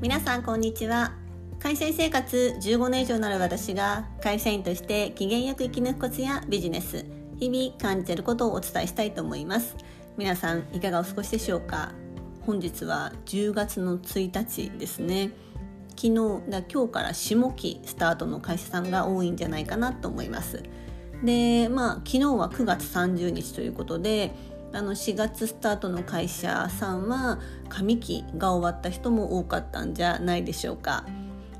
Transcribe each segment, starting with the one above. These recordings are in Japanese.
皆さんこんにちは。会社員生活15年以上なる私が会社員として機嫌よく生き抜くコツやビジネス日々感じていることをお伝えしたいと思います。皆さんいかがお過ごしでしょうか？本日は10月の1日ですね。昨日だ今日から下期スタートの会社さんが多いんじゃないかなと思います。でまあ昨日は9月30日ということであの4月スタートの会社さんは上期が終わった人も多かったんじゃないでしょうか。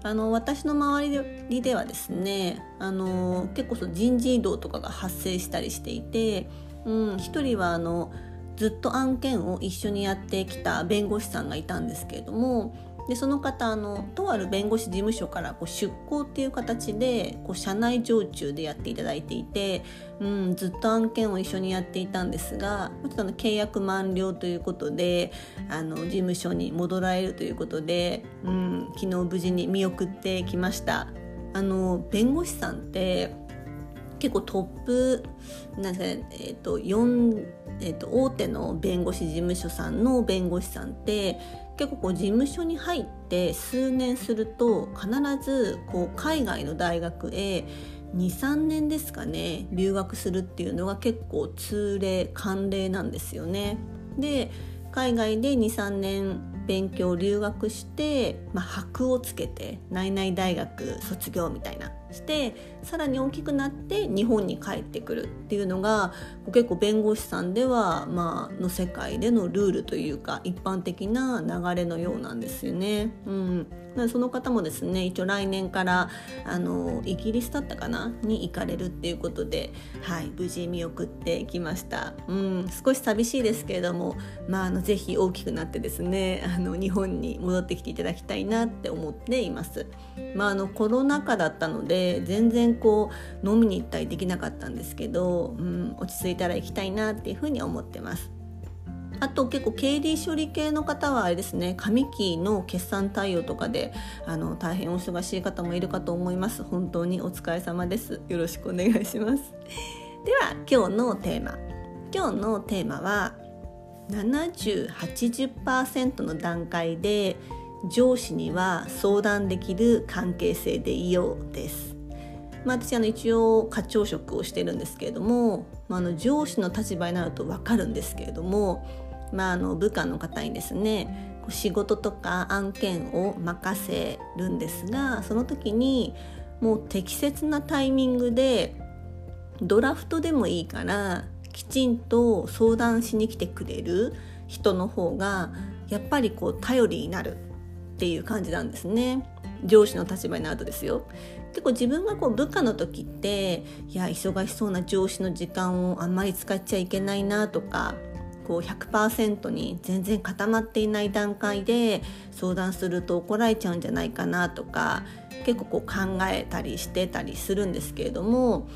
あの私の周りではですねあの結構その人事異動とかが発生したりしていて、うん、1人はあのずっと案件を一緒にやってきた弁護士さんがいたんですけれどもでその方あのとある弁護士事務所からこう出向っていう形でこう社内常駐でやっていただいていて、うん、ずっと案件を一緒にやっていたんですがちょっとの契約満了ということであの事務所に戻られるということで、うん、昨日無事に見送ってきました。あの弁護士さんって結構トップなんか、えーと4えーと大手の弁護士事務所さんの弁護士さんって結構こう事務所に入って数年すると必ずこう海外の大学へ23年ですかね留学するっていうのが結構通例慣例なんですよね。で海外で23年勉強留学して、まあ、箔をつけて内々大学卒業みたいなしてさらに大きくなって日本に帰ってくるっていうのが結構弁護士さんでは、まあの世界でのルールというか一般的な流れのようなんですよね。うん、その方もですね一応来年からあのイギリスだったかな？に行かれるっていうことで、はい、無事見送ってきました、うん、少し寂しいですけれども、まあ、あのぜひ大きくなってですねあの日本に戻ってきていただきたいなって思っています。まあ、あのコロナ禍だったので全然こう飲みに行ったりできなかったんですけど、うん、落ち着いたら行きたいなっていうふうに思ってます。あと結構経理処理系の方はあれですね上期の決算対応とかであの大変お忙しい方もいるかと思います。本当にお疲れ様です。よろしくお願いします。では今日のテーマ。今日のテーマは7080%の段階で上司には相談できる関係性でいようです。まあ、私あの一応課長職をしてるんですけれども、まあ、あの上司の立場になると分かるんですけれども、まあ、あの部下の方にですね仕事とか案件を任せるんですがその時にもう適切なタイミングでドラフトでもいいからきちんと相談しに来てくれる人の方がやっぱりこう頼りになるっていう感じなんですね。上司の立場になるとですよ。結構自分がこう部下の時っていや忙しそうな上司の時間をあんまり使っちゃいけないなとかこう100%に全然固まっていない段階で相談すると怒られちゃうんじゃないかなとか結構こう考えたりしてたりするんですけれども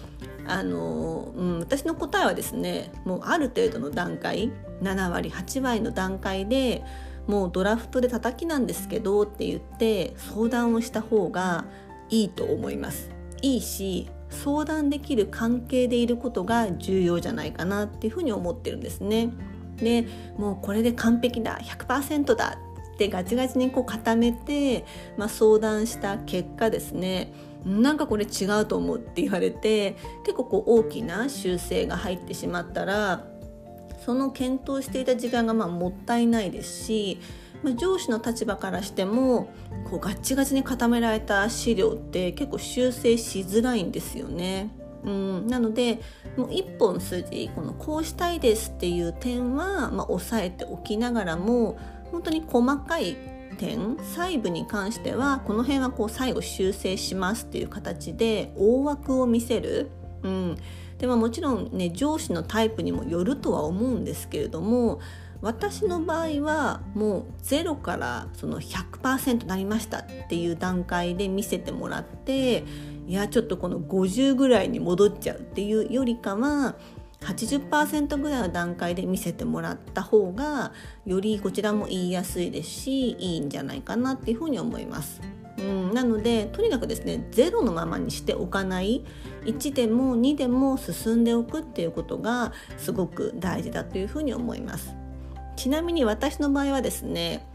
あの、うん、私の答えはですねもうある程度の段階7割8割の段階でもうドラフトで叩きなんですけどって言って相談をした方がいいと思います。いいし相談できる関係でいることが重要じゃないかなっていうふうに思ってるんですね。でもうこれで完璧だ100%だってガチガチにこう固めて、まあ、相談した結果ですねなんかこれ違うと思うって言われて結構こう大きな修正が入ってしまったらその検討していた時間がまあもったいないですし、まあ、上司の立場からしてもこうガチガチに固められた資料って結構修正しづらいんですよね。うん、なのでもう1本筋このこうしたいですっていう点は、まあ、押さえておきながらも本当に細かい点細部に関してはこの辺はこう最後修正しますっていう形で大枠を見せる。うんでももちろんね上司のタイプにもよるとは思うんですけれども私の場合はもう0からその100%なりましたっていう段階で見せてもらっていやちょっとこの50ぐらいに戻っちゃうっていうよりかは80%ぐらいの段階で見せてもらった方がよりこちらも言いやすいですしいいんじゃないかなっていうふうに思います。うん、なのでとにかくですね0のままにしておかない1でも2でも進んでおくっていうことがすごく大事だというふうに思います。ちなみに私の場合はですね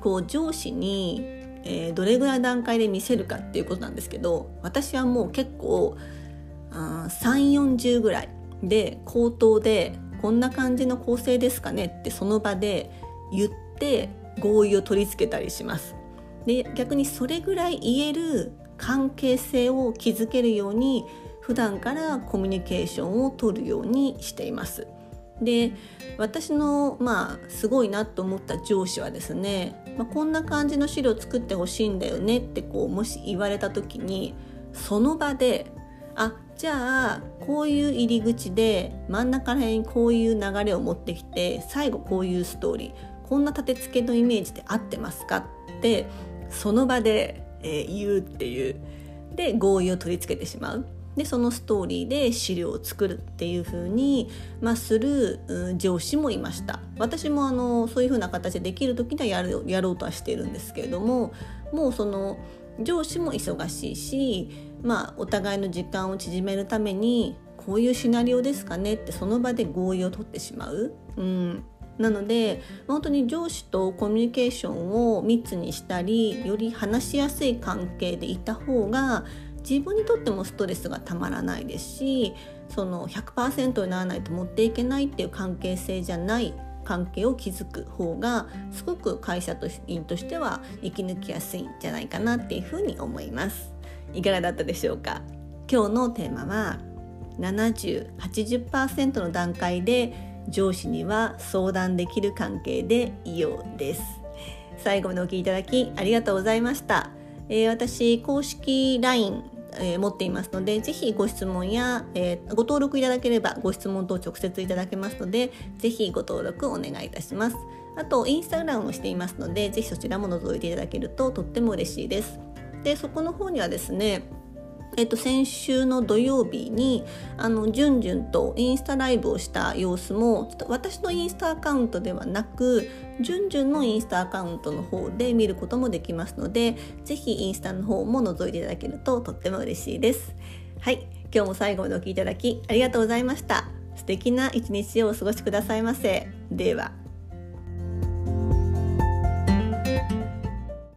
こう上司に、えー、どれぐらい段階で見せるかっていうことなんですけど私はもう結構3 4 0ぐらいで口頭でこんな感じの構成ですかねってその場で言って合意を取り付けたりします。で逆にそれぐらい言える関係性を築けるように普段からコミュニケーションを取るようにしています。で私のまあすごいなと思った上司はですね、まあ、こんな感じの資料作ってほしいんだよねってこうもし言われた時にその場であじゃあこういう入り口で真ん中ら辺にこういう流れを持ってきて最後こういうストーリーこんな立て付けのイメージで合ってますかってその場で、えー、言うっていう。で合意を取り付けてしまう。でそのストーリーで資料を作るっていう風に、まあ、する、うん、上司もいました。私もあのそういう風な形でできる時にはやるやろうとはしているんですけれどももうその上司も忙しいし、まあ、お互いの時間を縮めるためにこういうシナリオですかねってその場で合意を取ってしまう。うん。なので本当に上司とコミュニケーションを密にしたりより話しやすい関係でいた方が自分にとってもストレスがたまらないですしその100%にならないと持っていけないっていう関係性じゃない関係を築く方がすごく会社員としては生き抜きやすいんじゃないかなっていうふうに思います。いかがだったでしょうか？今日のテーマは7080%の段階で上司には相談できる関係でいようです。最後までお聞きいただきありがとうございました、えー、私公式 LINE えー、持っていますのでぜひご質問や、えー、ご登録いただければご質問等直接いただけますのでぜひご登録お願いいたします。あとインスタグラムもしていますのでぜひそちらも覗いていただけるととっても嬉しいです。でそこの方にはですねえっと、先週の土曜日にあのじゅんじゅんとインスタライブをした様子もちょっと私のインスタアカウントではなくじゅんじゅんのインスタアカウントの方で見ることもできますので是非インスタの方も覗いていただけるととっても嬉しいです。はい今日も最後までお聴きいただきありがとうございました。素敵な一日をお過ごしくださいませ。では。